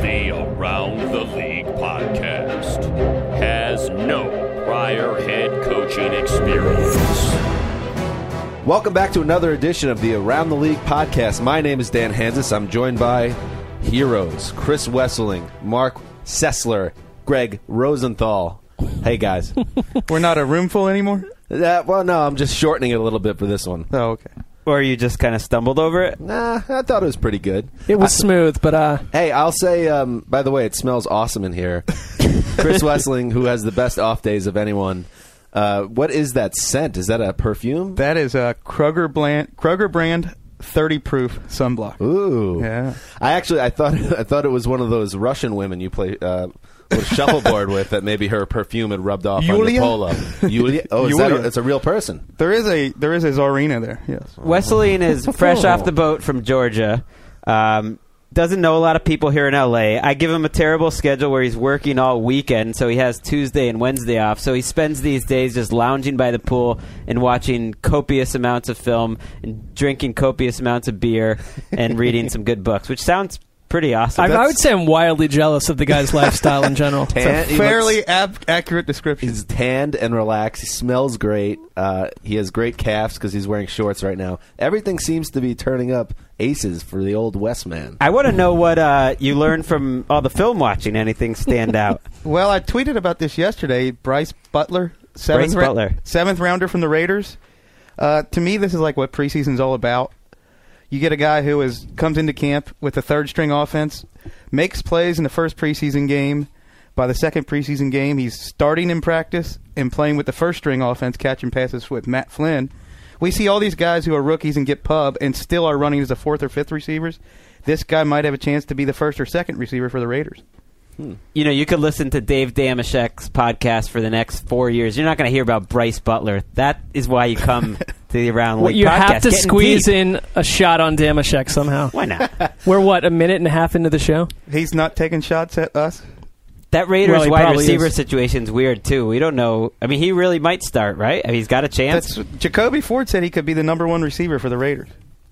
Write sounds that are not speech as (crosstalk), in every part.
The Around the League podcast has no prior head coaching experience. Welcome back to another edition of the Around the League podcast. My name is Dan Hanzus. I'm joined by heroes Chris Wesseling, Marc Sessler, Gregg Rosenthal. Hey guys. (laughs) We're not a room full anymore? Uh, well, no, I'm just shortening it a little bit for this one. Oh, okay. Or you just kind of stumbled over it? Nah, I thought it was pretty good. It was smooth, but uh, Hey, I'll say, um, by the way, it smells awesome in here. (laughs) Chris Wesseling, who has the best off days of anyone. Uh, what is that scent? Is that a perfume? That is a Kroger brand, Kroger brand 30 proof sunblock. Ooh. Yeah. I actually I thought (laughs) I thought it was one of those Russian women you play uh, with shuffleboard with that maybe her perfume had rubbed off Yulia? on your polo. Yulia? (laughs) Oh, is that a, it's a real person. There is a there is a Czarina there. Yes. Wesseling is (laughs) fresh off the boat from Georgia. Um, doesn't know a lot of people here in LA. I give him a terrible schedule where he's working all weekend, so he has Tuesday and Wednesday off. So he spends these days just lounging by the pool and watching copious amounts of film and drinking copious amounts of beer and reading (laughs) some good books, which sounds pretty awesome. I, I would say I'm wildly jealous of the guy's (laughs) lifestyle in general. Tan- a Fairly looks- ab- accurate description. He's tanned and relaxed. He smells great. Uh, he has great calves because he's wearing shorts right now. Everything seems to be turning up aces for the old West man. I want to know what uh, you learned from all the film watching. Anything stand out? (laughs) Well, I tweeted about this yesterday. Brice Butler, seventh, Brice Butler. seventh rounder from the Raiders. Uh, to me, this is like what preseason's all about. You get a guy who is comes into camp with a third string offense, makes plays in the first preseason game. By the second preseason game, he's starting in practice and playing with the first string offense, catching passes with Matt Flynn. We see all these guys who are rookies and get pub and still are running as a fourth or fifth receivers. This guy might have a chance to be the first or second receiver for the Raiders. You know, you could listen to Dave Dameshek's podcast for the next four years. You're not going to hear about Brice Butler. That is why you come (laughs) to the Around Well, League you podcast. have to getting squeeze deep. in a shot on Damashek somehow. Why not? We're what a minute and a half into the show. He's not taking shots at us. That Raiders Well, wide probably receiver is. situation's weird too. We don't know. I mean, he really might start, right? I mean, he's got a chance. That's Jacoby Ford said he could be the number one receiver for the Raiders.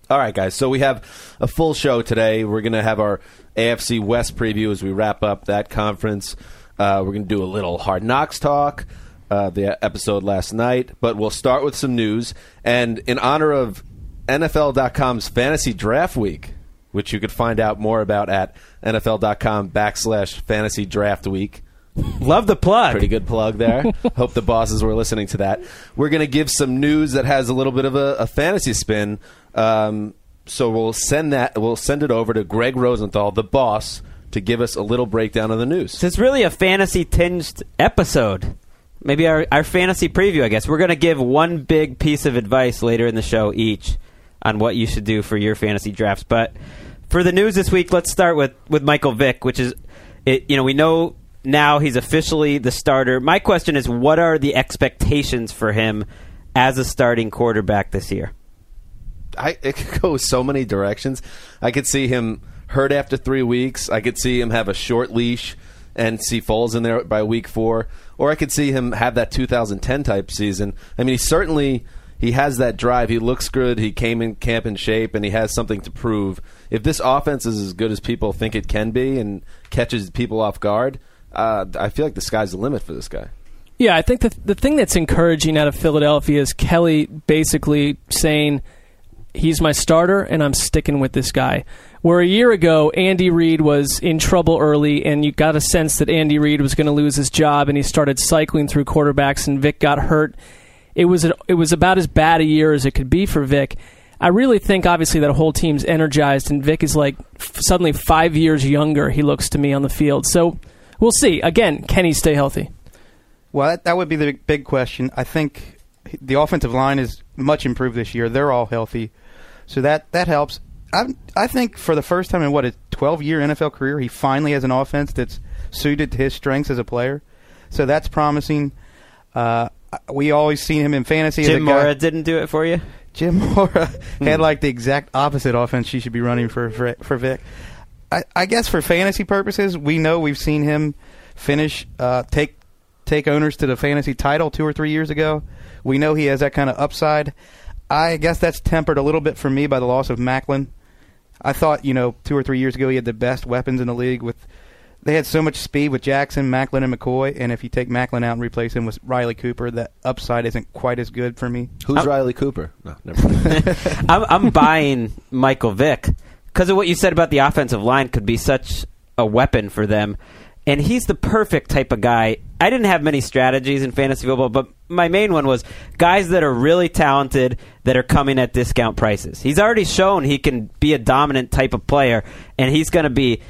All right, guys. So we have a full show today. We're going to have our AFC West preview as we wrap up that conference. Uh, we're going to do a little hard knocks talk, uh, the episode last night, but we'll start with some news. And in honor of NFL.com's Fantasy Draft Week, which you could find out more about at NFL.com backslash Fantasy Draft Week. Love the plug. Pretty good plug there. (laughs) Hope the bosses were listening to that. We're going to give some news that has a little bit of a, a fantasy spin. Um, so we'll send that. We'll send it over to Gregg Rosenthal, the boss, to give us a little breakdown of the news. So it's really a fantasy tinged episode. Maybe our, our fantasy preview, I guess. We're going to give one big piece of advice later in the show each on what you should do for your fantasy drafts. But for the news this week, let's start with, with Michael Vick, which is, it, you know, we know now he's officially the starter. My question is, what are the expectations for him as a starting quarterback this year? I, it could go so many directions. I could see him hurt after three weeks. I could see him have a short leash and see Foles in there by week four, or I could see him have that 2010 type season. I mean, he certainly he has that drive. He looks good. He came in camp in shape, and he has something to prove. If this offense is as good as people think it can be and catches people off guard, uh, I feel like the sky's the limit for this guy. Yeah, I think the the thing that's encouraging out of Philadelphia is Kelly basically saying he's my starter and I'm sticking with this guy. Where a year ago Andy Reid was in trouble early and you got a sense that Andy Reid was going to lose his job and he started cycling through quarterbacks and Vick got hurt. It was a, it was about as bad a year as it could be for Vick. I really think obviously that whole team's energized and Vick is like f- suddenly 5 years younger he looks to me on the field. So we'll see. Again, can he stay healthy? Well, that, would be the big question. I think the offensive line is much improved this year. They're all healthy, so that that helps. I I think for the first time in what a 12 year NFL career, he finally has an offense that's suited to his strengths as a player. So that's promising. Uh, we always seen him in fantasy. Jim Mora didn't do it for you. Jim Mora (laughs) had like the exact opposite offense she should be running for for, for Vick. I, I guess for fantasy purposes, we know we've seen him finish uh, take take owners to the fantasy title two or three years ago. We know he has that kind of upside. I guess that's tempered a little bit for me by the loss of Maclin. I thought you know two or three years ago he had the best weapons in the league with. They had so much speed with Jackson, Maclin, and McCoy, and if you take Maclin out and replace him with Riley Cooper, that upside isn't quite as good for me. Who's I'm- Riley Cooper? No, never mind. (laughs) I'm, I'm buying Michael Vick because of what you said about the offensive line could be such a weapon for them. And he's the perfect type of guy. I didn't have many strategies in fantasy football, but my main one was guys that are really talented that are coming at discount prices. He's already shown he can be a dominant type of player, and he's going to be.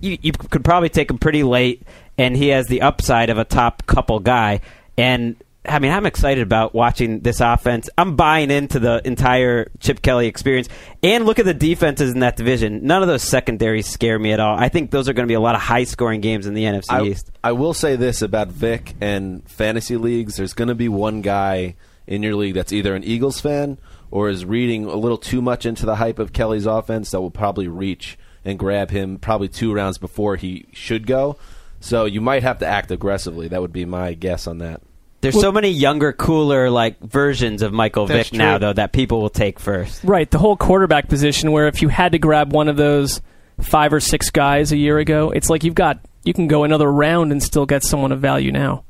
You, you could probably take him pretty late, and he has the upside of a top couple guy. And I mean, I'm excited about watching this offense. I'm buying into the entire Chip Kelly experience. And look at the defenses in that division. None of those secondaries scare me at all. I think those are going to be a lot of high scoring games in the NFC I, East. I will say this about Vick and fantasy leagues: there's going to be one guy in your league that's either an Eagles fan or is reading a little too much into the hype of Kelly's offense that will probably reach and grab him probably two rounds before he should go. So you might have to act aggressively. That would be my guess on that. There's so many younger, cooler like versions of Michael That's Vick now, though, that people will take first. Right, the whole quarterback position where if you had to grab one of those five or six guys a year ago, it's like you've got you can go another round and still get someone of value now.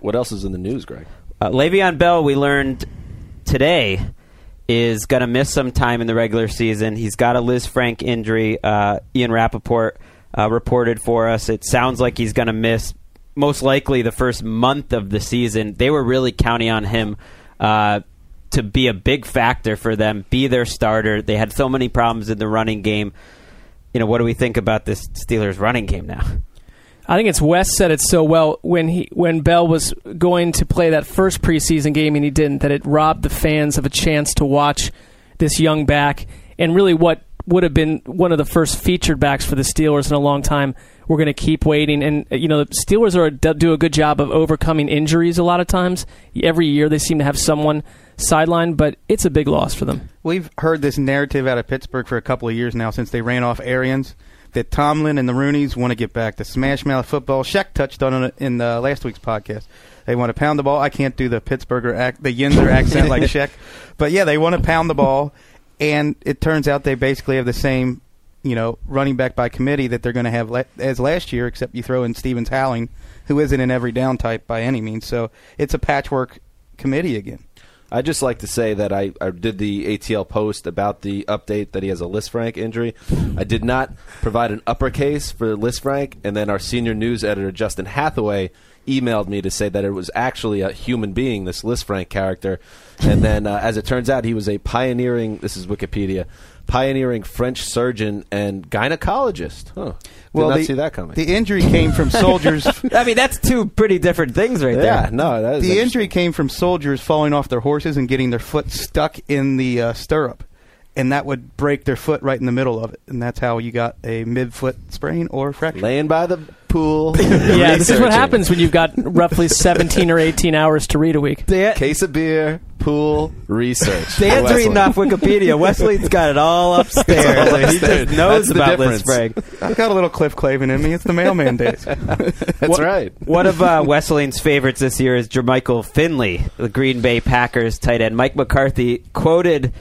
What else is in the news, Gregg? Uh, Le'Veon Bell, we learned today, is going to miss some time in the regular season. He's got a Lisfranc injury. Uh, Ian Rapoport uh, reported for us. It sounds like he's going to miss most likely the first month of the season. They were really counting on him uh, to be a big factor for them, be their starter. They had so many problems in the running game. You know, what do we think about this Steelers running game now? I think it's Wes said it so well when he when Bell was going to play that first preseason game and he didn't that it robbed the fans of a chance to watch this young back and really what would have been one of the first featured backs for the Steelers in a long time. We're going to keep waiting, and you know the Steelers are do a good job of overcoming injuries a lot of times. Every year they seem to have someone sidelined, but it's a big loss for them. We've heard this narrative out of Pittsburgh for a couple of years now since they ran off Arians that Tomlin and the Rooneys want to get back to smash mouth football. Shaq touched on it in uh, last week's podcast. They want to pound the ball. I can't do the Pittsburgher act, the Yinzer accent like (laughs) Shaq, but yeah, they want to pound the ball. And it turns out they basically have the same, you know, running back by committee that they're going to have la- as last year, except you throw in Stephens-Howling, who isn't an every down type by any means. So it's a patchwork committee again. I'd just like to say that I, I did the ATL post about the update that he has a Lisfranc injury. I did not provide an uppercase for Lisfranc, and then our senior news editor, Justin Hathaway, emailed me to say that it was actually a human being, this Lisfranc character. And then, uh, as it turns out, he was a pioneering, this is Wikipedia, pioneering French surgeon and gynecologist. Huh. Did not the, see that coming. The injury came from (laughs) soldiers. I mean, that's two pretty different things right there. yeah, there. no, that is the injury came from soldiers falling off their horses and getting their foot stuck in the uh, stirrup, and that would break their foot right in the middle of it, and that's how you got a mid-foot sprain or fracture. Laying by the pool. (laughs) Yeah, this is what happens when you've got roughly (laughs) 17 or 18 hours to read a week. Dan- Case of beer, pool, research. Dan's Wesley. reading off Wikipedia. Wesley's got it all (laughs) upstairs. all he upstairs. just knows That's about Liz difference. Frank. I've got a little Cliff Clavin in me. It's the mailman days. That's What- right. One of uh, Wesley's favorites this year is Jermichael Finley, the Green Bay Packers tight end. Mike McCarthy quoted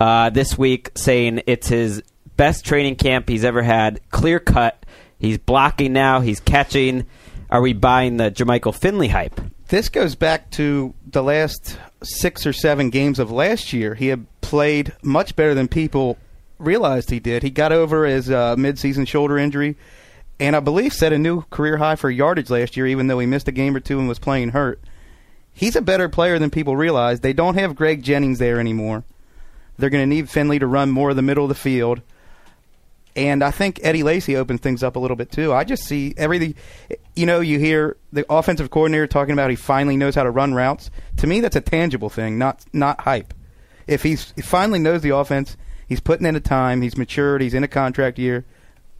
uh, this week saying it's his best training camp he's ever had. Clear cut. He's blocking now. He's catching. Are we buying the Jermichael Finley hype? This goes back to the last six or seven games of last year. He had played much better than people realized he did. He got over his uh, midseason shoulder injury, and I believe set a new career high for yardage last year, even though he missed a game or two and was playing hurt. He's a better player than people realize. They don't have Greg Jennings there anymore. They're going to need Finley to run more of the middle of the field. And I think Eddie Lacy opens things up a little bit too. I just see everything. You know, you hear the offensive coordinator talking about he finally knows how to run routes. To me, that's a tangible thing, not not hype. If he's, he finally knows the offense He's putting in the time. He's matured. He's in a contract year.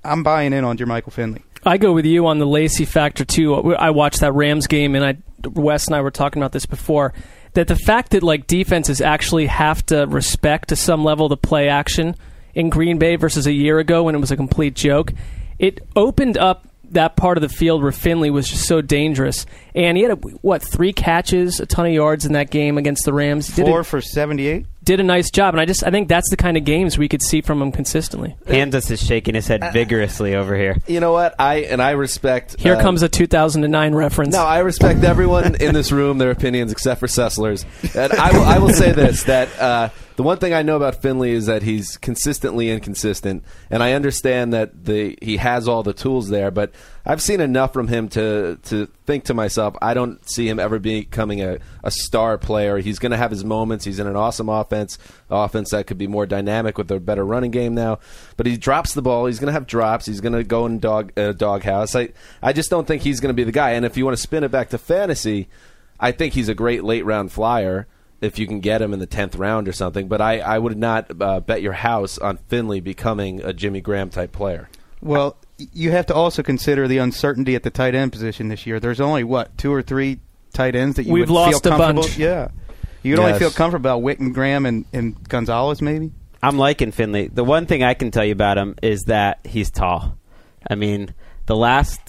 I'm buying in on Jermichael Finley. I go with you on the Lacy factor too. I watched that Rams game, and I Wes and I were talking about this before. That the fact that like defenses actually have to respect to some level the play action in Green Bay versus a year ago when it was a complete joke, it opened up that part of the field where Finley was just so dangerous. And he had a, what three catches, a ton of yards in that game against the Rams. Did Four it, for seventy-eight did a nice job, and I just I think that's the kind of games we could see from him consistently. Kansas is shaking his head vigorously over here. You know what? I and I respect. Here uh, comes a 2009 reference. No, I respect everyone (laughs) in this room, their opinions, except for Sessler's. And I will, I will say this: that uh, the one thing I know about Finley is that he's consistently inconsistent, and I understand that the he has all the tools there. But I've seen enough from him to to think to myself, I don't see him ever becoming a, a star player. He's going to have his moments. He's in an awesome offense, offense that could be more dynamic with a better running game now. But he drops the ball. He's going to have drops. He's going to go in dog uh, doghouse. I I just don't think he's going to be the guy. And if you want to spin it back to fantasy, I think he's a great late round flyer if you can get him in the tenth round or something. But I, I would not uh, bet your house on Finley becoming a Jimmy Graham type player. Well, you have to also consider the uncertainty at the tight end position this year. There's only what two or three tight ends that you We've would lost feel comfortable. a bunch. Yeah, you'd Yes. only feel comfortable about Witten, Graham, and, and Gonzalez maybe. I'm liking Finley. The one thing I can tell you about him is that he's tall. I mean, the last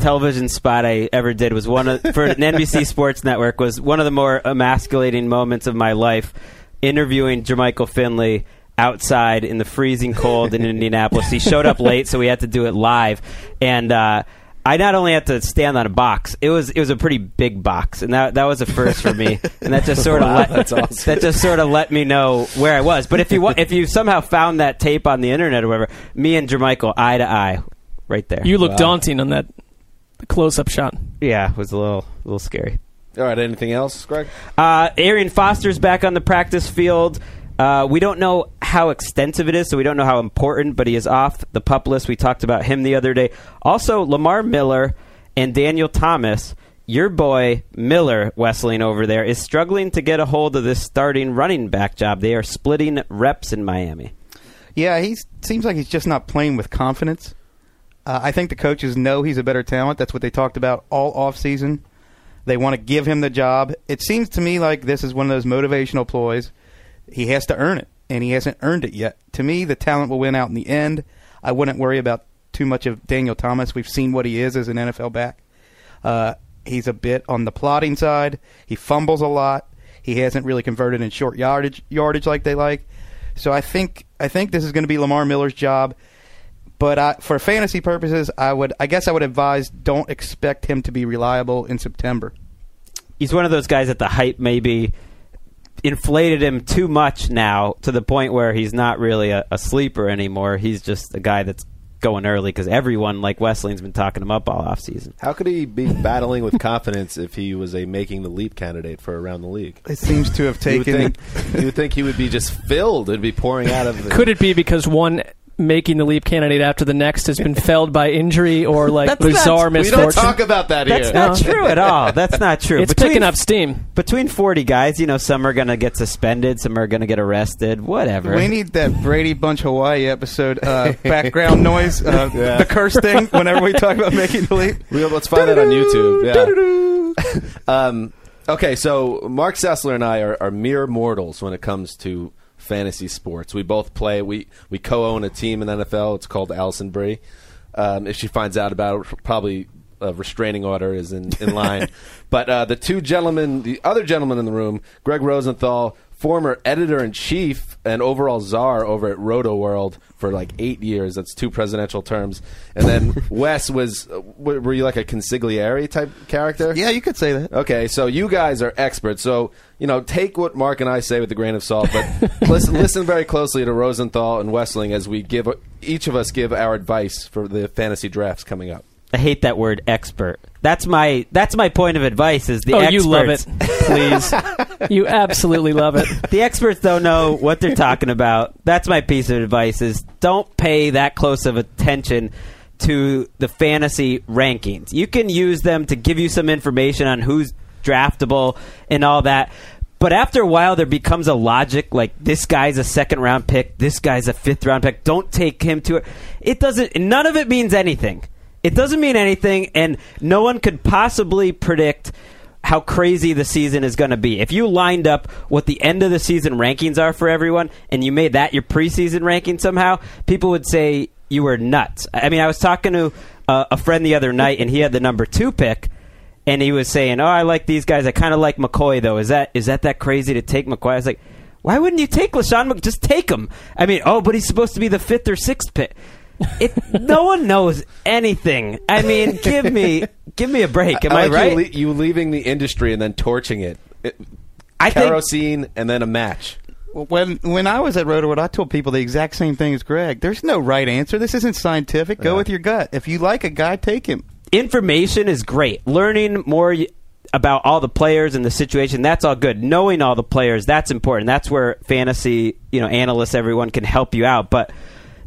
television spot I ever did was one of, for an NBC (laughs) Sports Network was one of the more emasculating moments of my life. Interviewing Jermichael Finley outside in the freezing cold in Indianapolis. He showed up late, so we had to do it live, and. uh I not only had to stand on a box; it was it was a pretty big box, and that that was a first for me. And that just sort of (laughs) Wow, let that's awesome. that just sort of let me know where I was. But if you if you somehow found that tape on the internet or whatever, me and Jermichael eye to eye, right there. You look daunting on that close-up shot. yeah, it was a little a little scary. All right, anything else, Gregg? Uh, Arian Foster's back on the practice field. Uh, we don't know how extensive it is, so we don't know how important, but he is off the pup list. We talked about him the other day. Also, Lamar Miller and Daniel Thomas, your boy Miller Wesseling over there, is struggling to get a hold of this starting running back job. They are splitting reps in Miami. Yeah, he seems like he's just not playing with confidence. Uh, I think the coaches know he's a better talent. That's what they talked about all offseason. They want to give him the job. It seems to me like this is one of those motivational ploys. He has to earn it, and he hasn't earned it yet. To me, the talent will win out in the end. I wouldn't worry about too much of Daniel Thomas. We've seen what he is as an NFL back. Uh, he's a bit on the plotting side. He fumbles a lot. He hasn't really converted in short yardage yardage like they like. So I think I think this is going to be Lamar Miller's job. But I, for fantasy purposes, I would I guess I would advise don't expect him to be reliable in September. he's one of those guys that the hype maybe inflated him too much now to the point where he's not really a, a sleeper anymore. He's just a guy that's going early because everyone like Wesley's been talking him up all off season. How could he be battling with confidence if he was a making the leap candidate for around the league? It seems to have You would taken. think you would think he would be just filled. It'd be pouring out of. The, Could it be because one making the leap candidate after the next has been felled by injury or (laughs) like That's not- bizarre we don't talk about that That's here. not true at all. That's not (laughs) true. it's Between- picking up steam. between forty guys. You know, some are going to get suspended, some are going to get arrested. Whatever. We need that Brady Bunch Hawaii episode uh, (laughs) background noise, uh, the curse thing. Whenever we talk about making the leap, We- let's find that on YouTube. Yeah. um, okay, so Marc Sessler and I are, are mere mortals when it comes to fantasy sports. We both play. We we co-own a team in NFL. It's called Alison Brie. Um, if she finds out about it, probably a restraining order is in, in line. (laughs) but uh, the two gentlemen, the other gentleman in the room, Gregg Rosenthal, former editor in chief and overall czar over at Rotoworld for like eight years. That's two presidential terms. And then (laughs) Wes was, were you like a consigliere type character? yeah, you could say that. Okay, so you guys are experts. So you know, take what Marc and I say with a grain of salt, but (laughs) listen, listen very closely to Rosenthal and Wesseling as we give each of us give our advice for the fantasy drafts coming up. I hate that word expert. That's my that's my point of advice. Is the oh, experts. you love it. Please. (laughs) you absolutely love it. the experts don't know what they're talking about. That's my piece of advice: is don't pay that close of attention to the fantasy rankings. You can use them to give you some information on who's draftable and all that. But after a while, there becomes a logic like this guy's a second round pick, this guy's a fifth round pick. Don't take him to it. It doesn't. None of it means anything. It doesn't mean anything, and no one could possibly predict how crazy the season is going to be. If you lined up what the end of the season rankings are for everyone, and you made that your preseason ranking somehow, people would say you were nuts. I mean, I was talking to uh, a friend the other night, and he had the number two pick and he was saying, "Oh, I like these guys. I kind of like McCoy, though. Is that is that that crazy to take McCoy?" I was like, "Why wouldn't you take LeSean? Mc- just take him." I mean, oh, but he's supposed to be the fifth or sixth pick. It, no one knows anything. I mean, give me give me a break. Am I, like right? You, le- you leaving the industry and then torching it. it I think kerosene and then a match. When when I was at Rotoworld, I told people the exact same thing as Gregg. There's no right answer. This isn't scientific. Go Yeah. with your gut. If you like a guy, take him. information is great. Learning more about all the players and the situation, that's all good. Knowing all the players, that's important. That's where fantasy, you know, analysts, everyone can help you out. But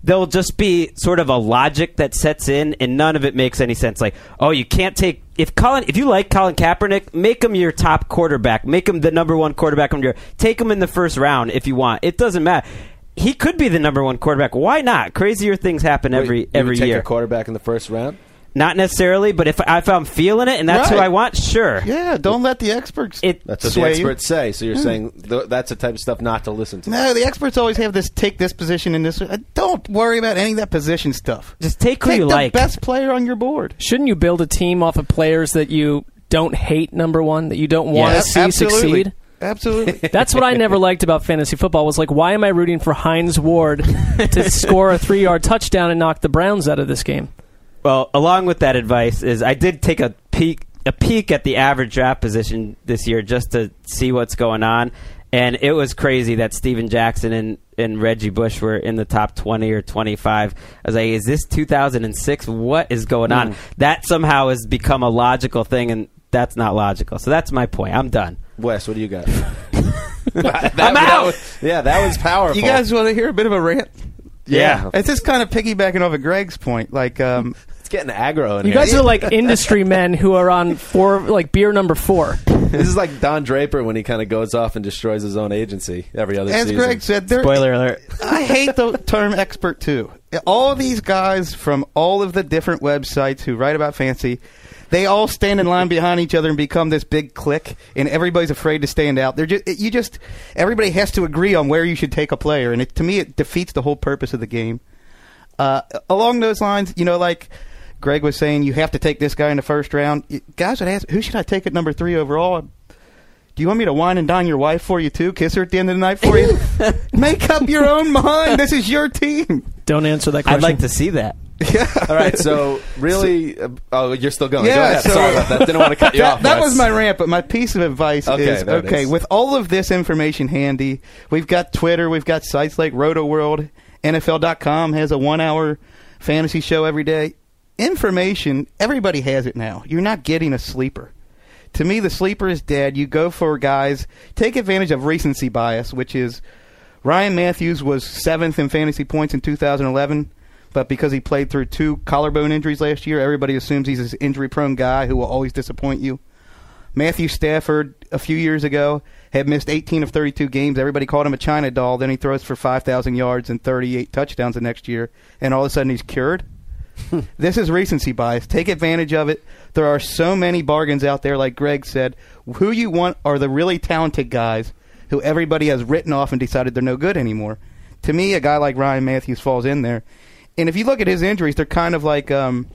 there'll just be sort of a logic that sets in, and none of it makes any sense. Like, oh, you can't take if Colin, if you like Colin Kaepernick, make him your top quarterback, make him the number one quarterback on your. Take him in the first round if you want. It doesn't matter. He could be the number one quarterback. Why not? Crazier things happen every every take year. a quarterback in the first round. Not necessarily, but if if I'm feeling it and that's who I want, sure. Yeah, don't let the experts. It That's what the Sway you. experts say. So you're saying th- that's the type of stuff not to listen to. no, the experts always have this. Take this position in this. uh, Don't worry about any of that position stuff. just take who Take you the like. best player on your board. Shouldn't you build a team off of players that you don't hate? Number one, that you don't want Yes. to see Absolutely. succeed. Absolutely. (laughs) That's what I never liked about fantasy football. Was like, why am I rooting for Hines Ward to (laughs) score a three-yard touchdown and knock the Browns out of this game? Well, along with that advice is I did take a peek a peek at the average draft position this year just to see what's going on, and it was crazy that Steven Jackson and and Reggie Bush were in the top twenty or twenty five. I was like, is this two thousand and six? What is going on? Hmm. That somehow has become a logical thing, and that's not logical. So that's my point. I'm done. Wes, what do you got? (laughs) (laughs) That- I'm that out. was- yeah, that was powerful. you guys want to hear a bit of a rant? Yeah, It's just kind of piggybacking off of Gregg's point. Like, um, (laughs) it's getting aggro in You here. guys are like (laughs) industry men who are on four, like beer number four. this is like Don Draper when he kind of goes off and destroys his own agency every other as season. Gregg said, there, Spoiler alert. I hate the term expert too. All these guys from all of the different websites who write about fancy, they all stand in line behind each other and become this big clique, and everybody's afraid to stand out. They're just you just everybody has to agree on where you should take a player, and it, to me, it defeats the whole purpose of the game. Uh, along those lines, you know, like Gregg was saying, you have to take this guy in the first round. Guys would ask, who should I take at number three overall? Do you want me to wine and dine your wife for you too? Kiss her at the end of the night for you? (laughs) Make up your own mind. This is your team. Don't answer that question. I'd like to see that. All right, (laughs) so really, uh, oh, you're still going. Yeah, Go ahead. so- Sorry about that. Didn't want to cut you off. that was my rant, but my piece of advice Okay, is there it okay, is. with all of this information handy, we've got Twitter, we've got sites like Rotoworld, NFL.com has a one hour fantasy show every day. Information, everybody has it now. You're not getting a sleeper. To me, the sleeper is dead. You go for guys, take advantage of recency bias, which is Ryan Mathews was seventh in fantasy points in 2011, but because he played through two collarbone injuries last year, everybody assumes he's this injury prone guy who will always disappoint you. Matthew Stafford, a few years ago, had missed 18 of 32 games. Everybody called him a China doll. Then he throws for 5,000 yards and 38 touchdowns the next year, and all of a sudden he's cured. (laughs) this is recency bias. Take advantage of it. There are so many bargains out there, like Gregg said. Who you want are the really talented guys who everybody has written off and decided they're no good anymore. To me, a guy like Ryan Mathews falls in there. And if you look at his injuries, they're kind of like um,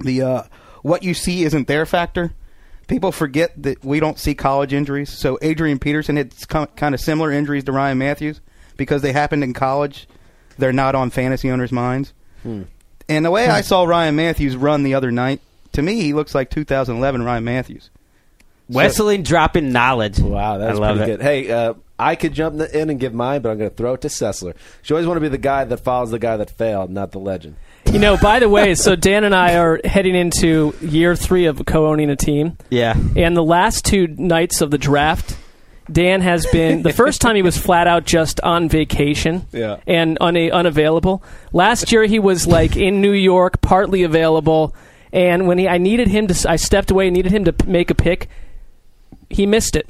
the uh, what you see isn't there factor. People forget that we don't see college injuries. So Adrian Peterson had kind of similar injuries to Ryan Mathews because they happened in college. They're not on fantasy owners' minds. And the way I saw Ryan Mathews run the other night, to me, he looks like 2011 Ryan Mathews. Wesley dropping knowledge. Wow, that's pretty it. good. Hey, uh, I could jump in and give mine, but I'm going to throw it to Sessler. You always want to be the guy that follows the guy that failed, not the legend. You know, by the way, so Dan and I are heading into year three of co-owning a team, Yeah. and the last two nights of the draft, Dan has been the first time he was flat out just on vacation Yeah. and una- unavailable. Last year he was like in New York, partly available, and when he I needed him to, I stepped away, and needed him to p- make a pick. He missed it.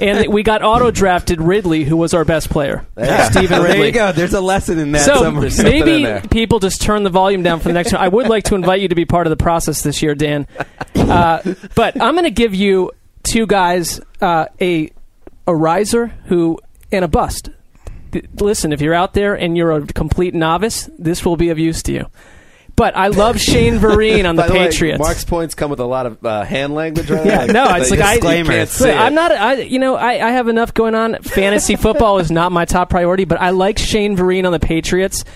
And we got auto drafted Ridley, who was our best player, Stevan Well, Ridley. there you go. There's a lesson in that So somewhere. maybe people just turn the volume down for the next one. I would like to invite you to be part of the process this year, Dan. Uh, but I'm going to give you two guys uh, a a riser who and a bust. Listen, if you're out there and you're a complete novice, this will be of use to you. But I love (laughs) Shane Vereen on the By the way, Patriots. Marc's points come with a lot of uh, hand language. Right? Yeah, no, it's like I- you can't Disclaimer. see Look, it. I'm not. I you know I, I have enough going on. Fantasy football is not my top priority, but I like Shane Vereen on the Patriots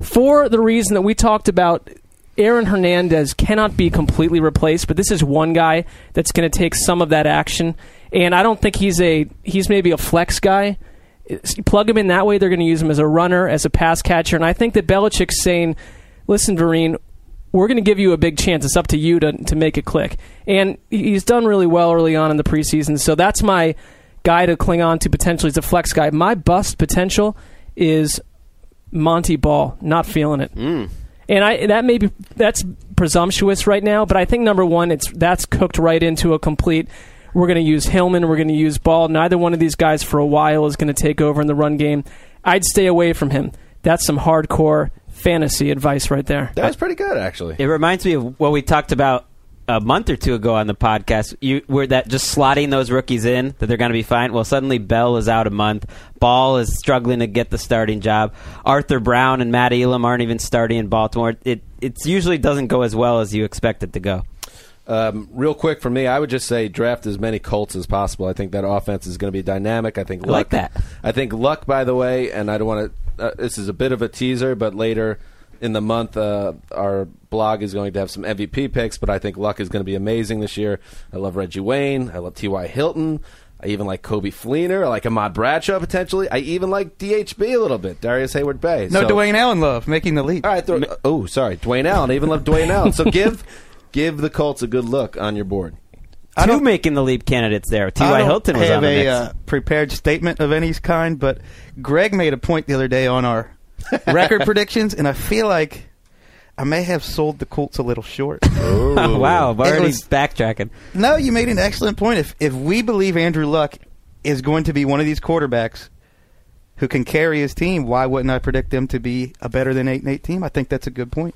for the reason that we talked about. Aaron Hernandez cannot be completely replaced, but this is one guy that's going to take some of that action, and I don't think he's a he's maybe a flex guy. It's- plug him in that way, they're going to use him as a runner, as a pass catcher, and I think that Belichick's saying, "Listen, Vereen, we're going to give you a big chance. It's up to you to to make it click." And he's done really well early on in the preseason, so that's my guy to cling on to potentially as a flex guy. My bust potential is Montee Ball. Not feeling it. Mm. And I that may be that's presumptuous right now, but I think number one, it's that's cooked right into a complete. We're going to use Hillman. We're going to use Ball. Neither one of these guys for a while is going to take over in the run game. I'd stay away from him. That's some hardcore fantasy advice right there. That was pretty good, actually. It reminds me of what we talked about a month or two ago on the podcast. You were that just slotting those rookies in that they're going to be fine. Well, suddenly Bell is out a month. Ball is struggling to get the starting job. Arthur Brown and Matt Elam aren't even starting in Baltimore. It it usually doesn't go as well as you expect it to go. Um, real quick for me, I would just say draft as many Colts as possible. I think that offense is going to be dynamic. I think I like that. I think Luck, by the way, and I don't want to. Uh, this is a bit of a teaser, but later in the month, uh, our blog is going to have some MVP picks. But I think Luck is going to be amazing this year. I love Reggie Wayne. I love T.Y. Hilton. I even like Coby Fleener. I like Ahmad Bradshaw potentially. I even like DHB a little bit. Darrius Heyward-Bey. No So- Dwayne Allen love making the leap. all right. Throw, oh, sorry, Dwayne Allen. I even love Dwayne Allen. So give give the Colts a good look on your board. I Two making the leap candidates there. T.Y. don't Hilton was have on the a uh, prepared statement of any kind, but Gregg made a point the other day on our (laughs) record predictions, and I feel like I may have sold the Colts a little short. (laughs) oh, wow, I'm already was- backtracking. no, you made an excellent point. If if we believe Andrew Luck is going to be one of these quarterbacks who can carry his team, why wouldn't I predict them to be a better than eight and eight team? I think that's a good point.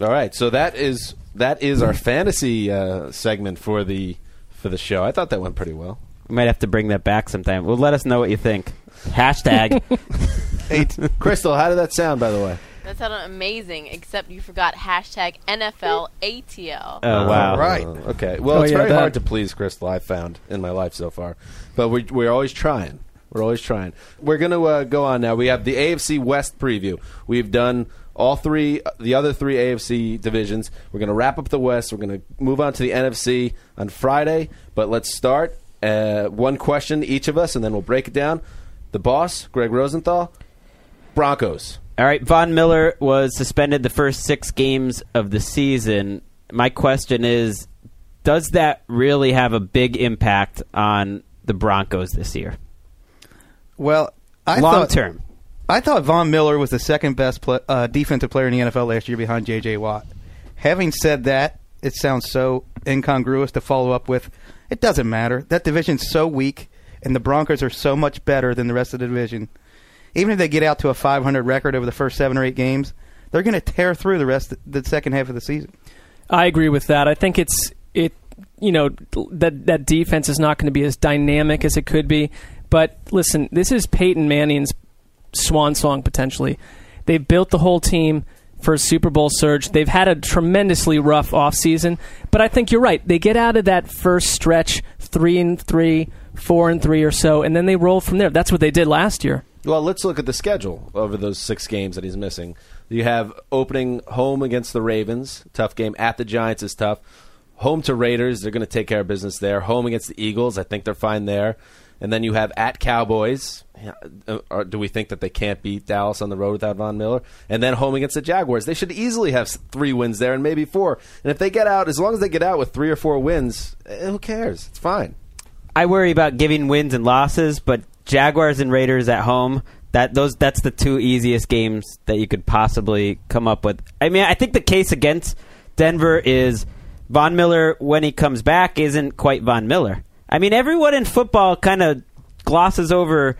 All right. So that is that is our fantasy uh, segment for the for the show. I thought that went pretty well. We might have to bring that back sometime. Well, let us know what you think. Hashtag. (laughs) Eight. (laughs) Crystal, how did that sound? By the way. That sounded amazing, except you forgot hashtag NFL ATL. oh wow. right. Uh, okay. Well, Oh, it's yeah, very that- hard to please Crystal. I've found in my life so far, but we, we're always trying. We're always trying. We're going to uh, go on now. We have the AFC West preview. We've done all three, the other three AFC divisions. We're going to wrap up the West. We're going to move on to the NFC on Friday. But let's start. Uh, one question each of us, and then we'll break it down. The boss, Gregg Rosenthal, Broncos. All right, Von Miller was suspended the first six games of the season. My question is, does that really have a big impact on the Broncos this year, Well, I long thought, term? I thought Von Miller was the second best pla uh, defensive player in the NFL last year behind J.J. Watt. Having said that, it sounds so incongruous to follow up with. It doesn't matter. That division's so weak, and the Broncos are so much better than the rest of the division. Even if they get out to a 500 record over the first seven or eight games, they're going to tear through the rest of the second half of the season. I agree with that. I think it's it. You know that that defense is not going to be as dynamic as it could be. But listen, this is Peyton Manning's swan song potentially. They've built the whole team for a Super Bowl surge. They've had a tremendously rough offseason, but I think you're right. They get out of that first stretch three and three, four and three or so, and then they roll from there. That's what they did last year. Well, let's look at the schedule over those six games that he's missing. You have opening home against the Ravens, tough game. At the Giants is tough. Home to Raiders, they're going to take care of business there. Home against the Eagles, I think they're fine there. And then you have at Cowboys. Uh, Or do we think that they can't beat Dallas on the road without Von Miller? And then home against the Jaguars. They should easily have three wins there and maybe four. And if they get out, as long as they get out with three or four wins, eh, who cares? It's fine. I worry about giving wins and losses, but Jaguars and Raiders at home. That those that's the two easiest games that you could possibly come up with. I mean, I think the case against Denver is Von Miller when he comes back isn't quite Von Miller. I mean, everyone in football kind of glosses over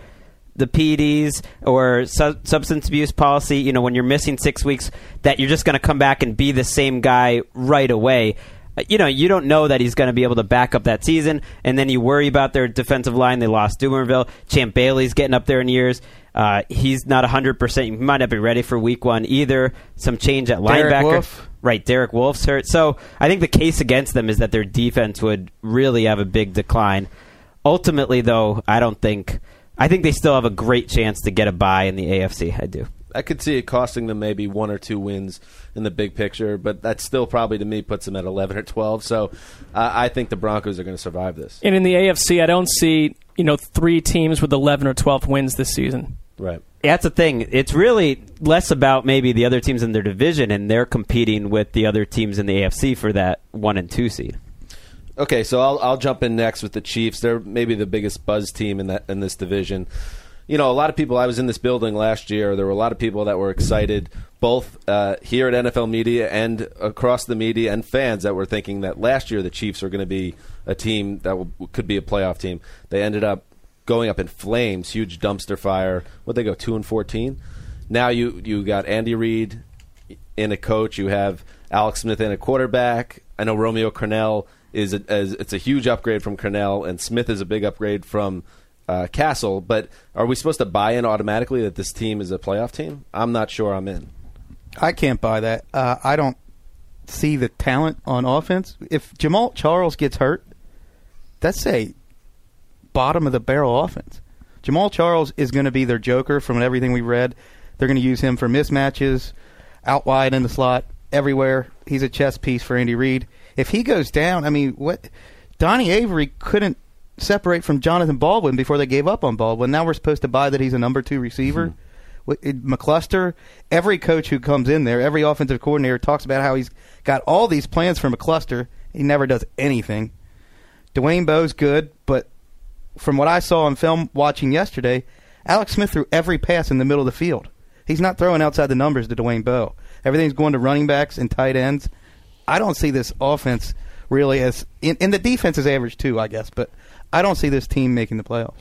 the PEDs or su- substance abuse policy. You know, when you're missing six weeks, that you're just going to come back and be the same guy right away. Uh, You know, you don't know that he's going to be able to back up that season, and then you worry about their defensive line. They lost Dumervil. Champ Bailey's getting up there in years. Uh, he's not 100%. He might not be ready for week one either. Some change at Derek linebacker. Wolfe. Right, Derek Wolfe's hurt. So I think the case against them is that their defense would really have a big decline. Ultimately, though, I don't think. I think they still have a great chance to get a buy in the AFC. I do. I could see it costing them maybe one or two wins in the big picture, but that still probably to me puts them at 11 or 12. So uh, I think the Broncos are going to survive this. And in the AFC, I don't see you know three teams with 11 or 12 wins this season. Right. That's the thing. It's really less about maybe the other teams in their division, and they're competing with the other teams in the AFC for that one and two seed. Okay, so I'll I'll jump in next with the Chiefs. They're maybe the biggest buzz team in that in this division. You know, a lot of people. I was in this building last year. There were a lot of people that were excited, both uh, here at NFL Media and across the media, and fans that were thinking that last year the Chiefs were going to be a team that could be a playoff team. They ended up going up in flames, huge dumpster fire. What they go two and fourteen. Now you you got Andy Reid in a coach. You have Alex Smith in a quarterback. I know Romeo Crennel is a, as it's a huge upgrade from Crennel, and Smith is a big upgrade from uh, Cassel. But are we supposed to buy in automatically that this team is a playoff team? I'm not sure. I'm in. I can't buy that. Uh, I don't see the talent on offense. If Jamaal Charles gets hurt, that's a bottom of the barrel offense. Jamaal Charles is going to be their joker from everything we read. They're going to use him for mismatches, out wide in the slot, everywhere. He's a chess piece for Andy Reid. If he goes down, I mean, what? Donnie Avery couldn't separate from Jonathan Baldwin before they gave up on Baldwin. Now we're supposed to buy that he's a number two receiver. Mm-hmm. It- McCluster, every coach who comes in there, every offensive coordinator talks about how he's got all these plans for McCluster. He never does anything. Dwayne Bowe's good, but from what I saw on film watching yesterday, Alex Smith threw every pass in the middle of the field. He's not throwing outside the numbers to Dwayne Bowe. Everything's going to running backs and tight ends. I don't see this offense really as, and and the defense is average too, I guess, but I don't see this team making the playoffs.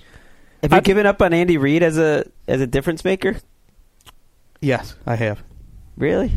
Have you I- given up on Andy Reid as a as a difference maker? Yes, I have. Really?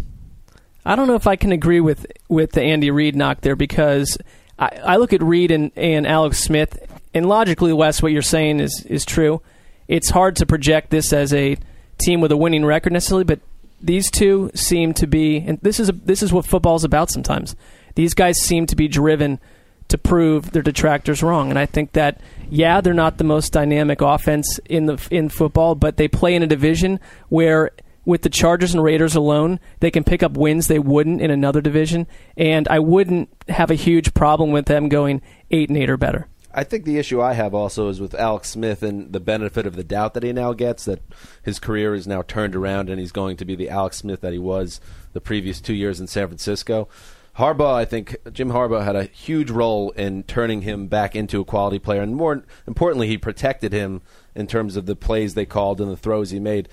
I don't know if I can agree with with the Andy Reid knock there because I, I look at Reid and, and Alex Smith, and logically, Wes, what you're saying is is true. It's hard to project this as a team with a winning record necessarily, but these two seem to be, and this is a, this is what football's about. Sometimes these guys seem to be driven to prove their detractors wrong, and I think that yeah, they're not the most dynamic offense in the in football, but they play in a division where with the Chargers and Raiders alone, they can pick up wins they wouldn't in another division, and I wouldn't have a huge problem with them going eight and eight or better. I think the issue I have also is with Alex Smith and the benefit of the doubt that he now gets that his career is now turned around and he's going to be the Alex Smith that he was the previous two years in San Francisco. Harbaugh, I think Jim Harbaugh had a huge role in turning him back into a quality player, and more importantly, he protected him in terms of the plays they called and the throws he made.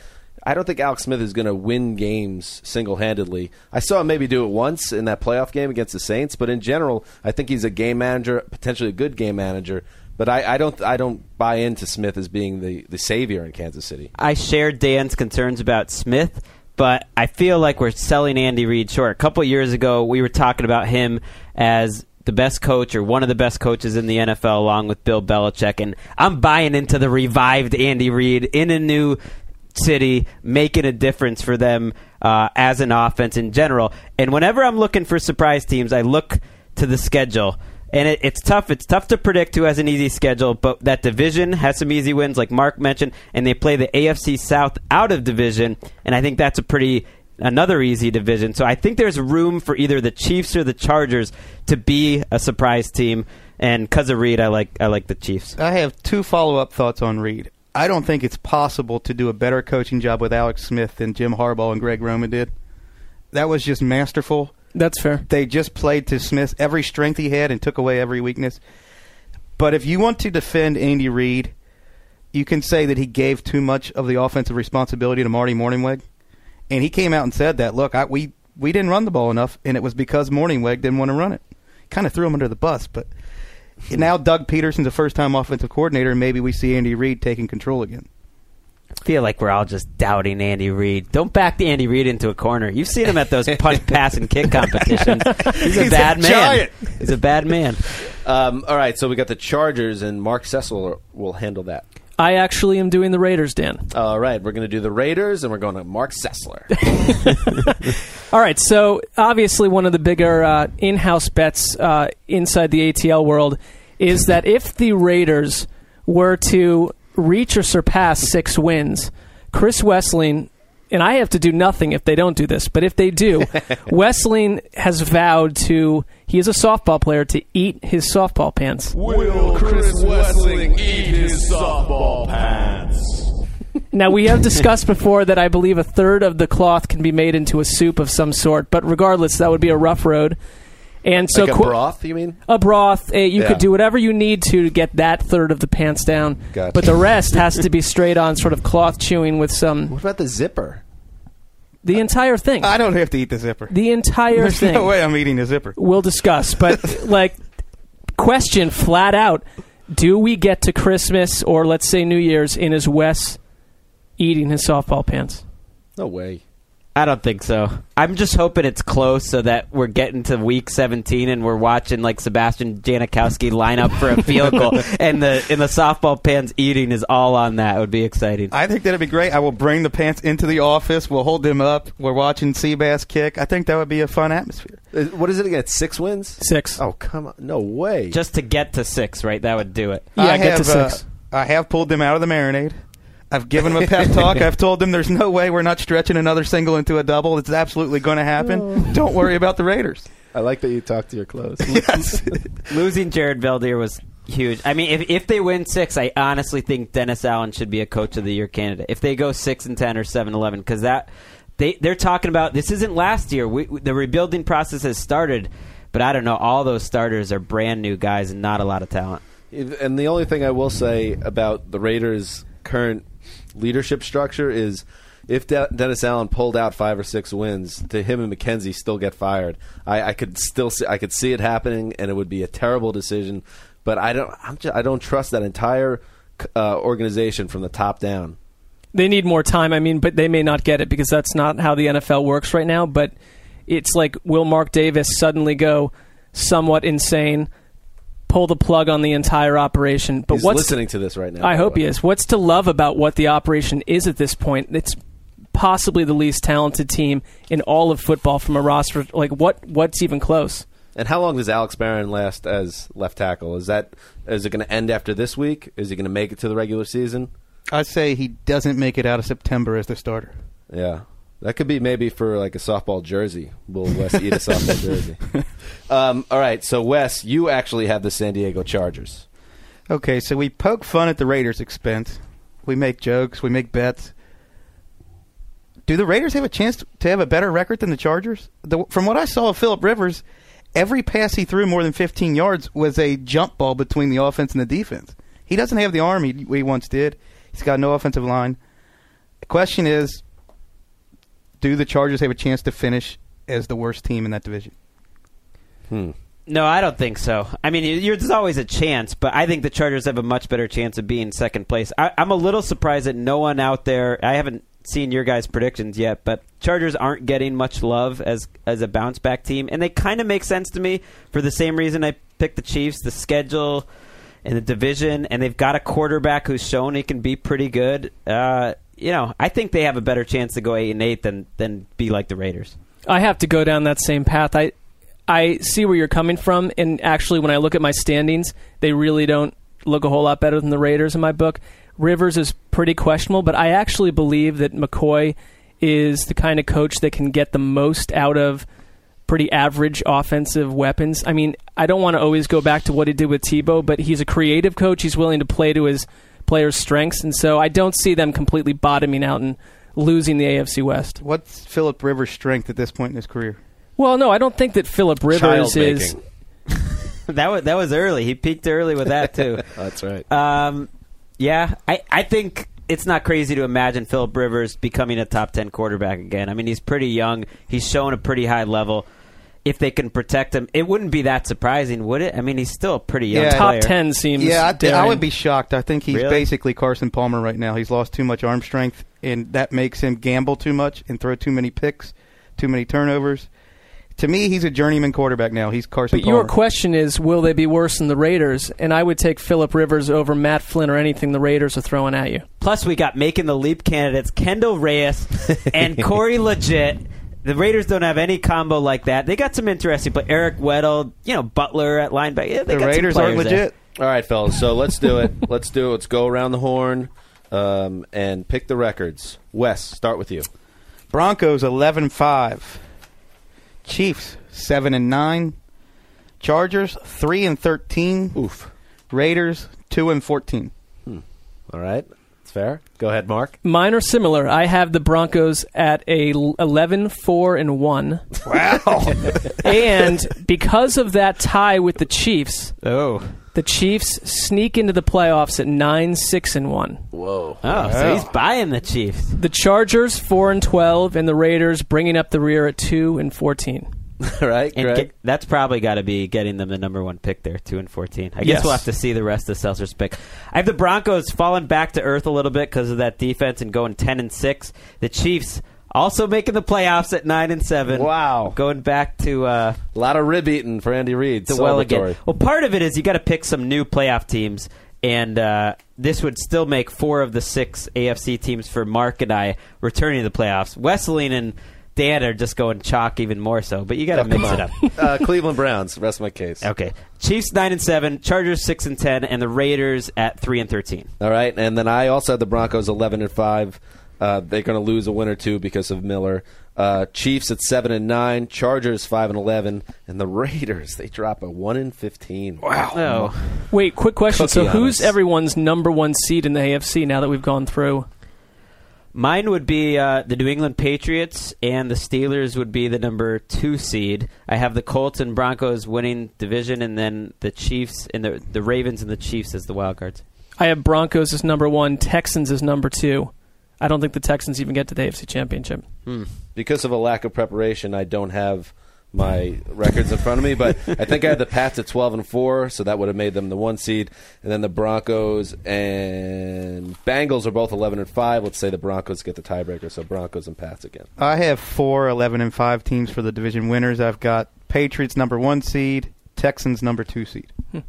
I don't think Alex Smith is going to win games single handedly. I saw him maybe do it once in that playoff game against the Saints, but in general, I think he's a game manager, potentially a good game manager. But I, I don't I don't buy into Smith as being the, the savior in Kansas City. I share Dan's concerns about Smith, but I feel like we're selling Andy Reid short. A couple years ago, we were talking about him as the best coach or one of the best coaches in the NFL, along with Bill Belichick, and I'm buying into the revived Andy Reid in a new city, making a difference for them uh, as an offense in general. And whenever I'm looking for surprise teams, I look to the schedule. And it, it's tough. It's tough to predict who has an easy schedule, but that division has some easy wins, like Marc mentioned, and they play the AFC South out of division, and I think that's a pretty another easy division. So I think there's room for either the Chiefs or the Chargers to be a surprise team. And because of Reid, I like I like the Chiefs. I have two follow up thoughts on Reid. I don't think it's possible to do a better coaching job with Alex Smith than Jim Harbaugh and Greg Roman did. That was just masterful. That's fair. They just played to Smith every strength he had and took away every weakness. But if you want to defend Andy Reid, you can say that he gave too much of the offensive responsibility to Marty Mornhinweg, and he came out and said that. Look, I, we we didn't run the ball enough, and it was because Morningweg didn't want to run it. Kind of threw him under the bus, but Now Doug Pederson's a first-time offensive coordinator, and maybe we see Andy Reid taking control again. I feel like we're all just doubting Andy Reid. Don't back the Andy Reid into a corner. You've seen him at those (laughs) punch, pass, and kick competitions. He's a He's a bad man. giant. He's a bad man. Um, all right, so we got the Chargers, and Marc Sessler will handle that. I actually am doing the Raiders, Dan. All right, we're going to do the Raiders, and we're going to Marc Sessler. (laughs) All right, so obviously one of the bigger uh, in-house bets uh, inside the ATL world is that if the Raiders were to reach or surpass six wins, Chris Wesseling, and I have to do nothing if they don't do this, but if they do, (laughs) Wesseling has vowed to. He is a softball player to eat his softball pants. Will Chris Wesseling eat his softball pants? Now we have discussed before that I believe a third of the cloth can be made into a soup of some sort, but regardless, that would be a rough road. And so like a broth, you mean? a broth. Uh, you Yeah. could do whatever you need to to get that third of the pants down, Gotcha. but the rest has to be (laughs) straight on sort of cloth chewing with some What about the zipper? the entire thing. I don't have to eat the zipper. the entire There's thing. no way I'm eating the zipper. We'll discuss, but (laughs) like question flat out: Do we get to Christmas or let's say New Year's in his Wes eating his softball pants? No way. I don't think so. I'm just hoping it's close so that we're getting to week 17 and we're watching like Sebastian Janikowski line up for a field goal (laughs) and the and the softball pans eating is all on that. It would be exciting. I think that'd be great. I will bring the pants into the office. We'll hold them up. We're watching Seabass kick. I think that would be a fun atmosphere. Uh, What is it again? Six wins? Six. Oh, come on. No way. Just to get to 6, right? That would do it. Yeah, I get to have, uh, six. I have pulled them out of the marinade. I've given them a pep talk. (laughs) I've told them there's no way we're not stretching another single into a double. It's absolutely going to happen. Oh. (laughs) Don't worry about the Raiders. I like that you talk to your clothes. (laughs) Yes. Losing Jared Veldheer was huge. I mean, if if they win 6, I honestly think Dennis Allen should be a coach of the year candidate. If they go 6 and 10 or 7-11 cuz that they they're talking about this isn't last year. We, the rebuilding process has started, but I don't know, all those starters are brand new guys and not a lot of talent. and the only thing I will say about the Raiders' current leadership structure is if De- Dennis Allen pulled out five or six wins, to him and McKenzie still get fired. I, I could still see, I could see it happening, and it would be a terrible decision. But I don't I'm just, I don't trust that entire uh, organization from the top down. They need more time. I mean, but they may not get it because that's not how the NFL works right now. But it's like, will Mark Davis suddenly go somewhat insane, pull the plug on the entire operation? But He's what's listening to this right now. I hope way. he is. What's to love about what the operation is at this point? It's possibly the least talented team in all of football from a roster. Like what? What's even close? And how long does Alex Barron last as left tackle? Is that is it going to end after this week? Is he going to make it to the regular season? I'd say he doesn't make it out of September as the starter. Yeah. That could be maybe for like a softball jersey. Will Wes eat a softball jersey? (laughs) Um, all right, so Wes, you actually have the San Diego Chargers. Okay, so we poke fun at the Raiders' expense. We make jokes. We make bets. Do the Raiders have a chance to have a better record than the Chargers? The, from what I saw of Philip Rivers, every pass he threw more than 15 yards was a jump ball between the offense and the defense. He doesn't have the arm he, he once did. He's got no offensive line. The question is, do the Chargers have a chance to finish as the worst team in that division? Hmm. No, I don't think so. I mean, you there's always a chance, but I think the Chargers have a much better chance of being second place. I, I'm a little surprised that no one out there. I haven't seen your guys' predictions yet, but Chargers aren't getting much love as as a bounce back team, and they kind of make sense to me for the same reason I picked the Chiefs. The schedule and the division, and they've got a quarterback who's shown he can be pretty good. Uh, you know, I think they have a better chance to go eight and eight than than be like the Raiders. I have to go down that same path. I I see where you're coming from, and actually, when I look at my standings, they really don't look a whole lot better than the Raiders in my book. Rivers is pretty questionable, but I actually believe that McCoy is the kind of coach that can get the most out of pretty average offensive weapons. I mean, I don't want to always go back to what he did with Tebow, but he's a creative coach. He's willing to play to his players' strengths, and so I don't see them completely bottoming out and losing the AFC West. What's Philip Rivers' strength at this point in his career? Well, no, I don't think that Philip Rivers Child is. (laughs) that was that was early. He peaked early with that too. (laughs) That's right. Um, yeah, I, I think it's not crazy to imagine Philip Rivers becoming a top 10 quarterback again. I mean, he's pretty young. He's shown a pretty high level. If they can protect him, it wouldn't be that surprising, would it? I mean, he's still a pretty young Yeah. Top ten seems. Yeah, I, th- I would be shocked. I think he's Really? basically Carson Palmer right now. He's lost too much arm strength, and that makes him gamble too much and throw too many picks, too many turnovers. To me, he's a journeyman quarterback now. He's Carson But Palmer. your question is, will they be worse than the Raiders? And I would take Philip Rivers over Matt Flynn or anything the Raiders are throwing at you. Plus, we got making the leap candidates Kendall Reyes (laughs) and Corey Liuget. The Raiders don't have any combo like that. They got some interesting, but Eric Weddle, you know, Butler at linebacker. Yeah, they the got Raiders aren't players there. legit. All right, fellas. So let's do it. (laughs) let's do it. Let's go around the horn um, and pick the records. Wes, start with you. Broncos 11-5. Chiefs 7 and 9. Chargers 3 and 13. Oof. Raiders 2 and 14. All right. It's fair. Go ahead, Marc. Mine are similar. I have the Broncos at a l- 11 4 and 1. Wow. (laughs) (laughs) And because of that tie with the Chiefs, Oh. the Chiefs sneak into the playoffs at 9 6 and 1. Whoa. Oh, so he's buying the Chiefs. The Chargers 4 and 12 and the Raiders bringing up the rear at 2 and 14. (laughs) Right, And get, that's probably got to be getting them the number one pick there, two and fourteen. I guess Yes. we'll have to see the rest of Sessler's pick. I have the Broncos falling back to earth a little bit because of that defense and going ten and six. The Chiefs also making the playoffs at nine and seven. Wow. going back to uh, A lot of rib eating for Andy Reid. the well again. Well, part of it is you got to pick some new playoff teams, and uh, this would still make four of the six AFC teams for Marc and I returning to the playoffs. Wesseling and Dan are just going chalk even more so, but you got to Oh, mix come it up. (laughs) uh, Cleveland Browns. Rest my case. Okay, Chiefs nine and seven, Chargers six and ten, and the Raiders at three and thirteen. All right, and then I also had the Broncos eleven and five. Uh, they're going to lose a win or two because of Miller. Uh, Chiefs at seven and nine, Chargers five and eleven, and the (laughs) Raiders they drop a one and fifteen. Wow! Oh, Wait, quick question. Cookie so who's us. everyone's number one seed in the AFC now that we've gone through? Mine would be uh, the New England Patriots, and the Steelers would be the number two seed. I have the Colts and Broncos winning division, and then the Chiefs and the the Ravens and the Chiefs as the wild cards. I have Broncos as number one, Texans as number two. I don't think the Texans even get to the AFC Championship. Because of a lack of preparation, I don't have my records in front of me, but I think I had the Pats at twelve and four, so that would have made them the one seed, and then the Broncos and Bengals are both eleven and five. Let's say the Broncos get the tiebreaker, so Broncos and Pats again. I have four 11 and 5 teams for the division winners. I've got Patriots number 1 seed, Texans number 2 seed. Hmm.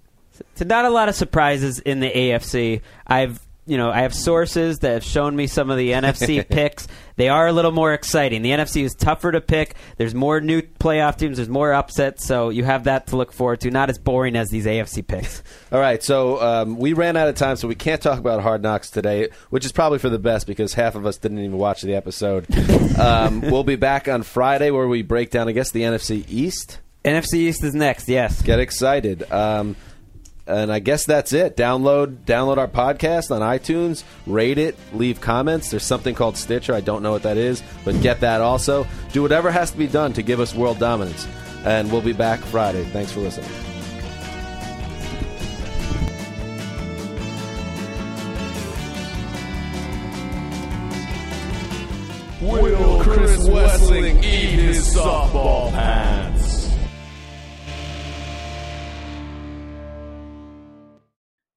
So not a lot of surprises in the AFC. I've you know I have sources that have shown me some of the (laughs) NFC picks. They are a little more exciting. The NFC is tougher to pick. There's more new playoff teams. There's more upsets. So you have that to look forward to. Not as boring as these AFC picks. (laughs) All right, so um, we ran out of time, so we can't talk about Hard Knocks today, which is probably for the best because half of us didn't even watch the episode. (laughs) um, we'll be back on Friday where we break down, I guess, the NFC East. NFC East is next. Yes. Get excited. Um, and I guess that's it. Download download our podcast on iTunes, rate it, leave comments. There's something called Stitcher. I don't know what that is, but get that also. Do whatever has to be done to give us world dominance. And we'll be back Friday. Thanks for listening. Will Chris Wesseling eat his softball pants?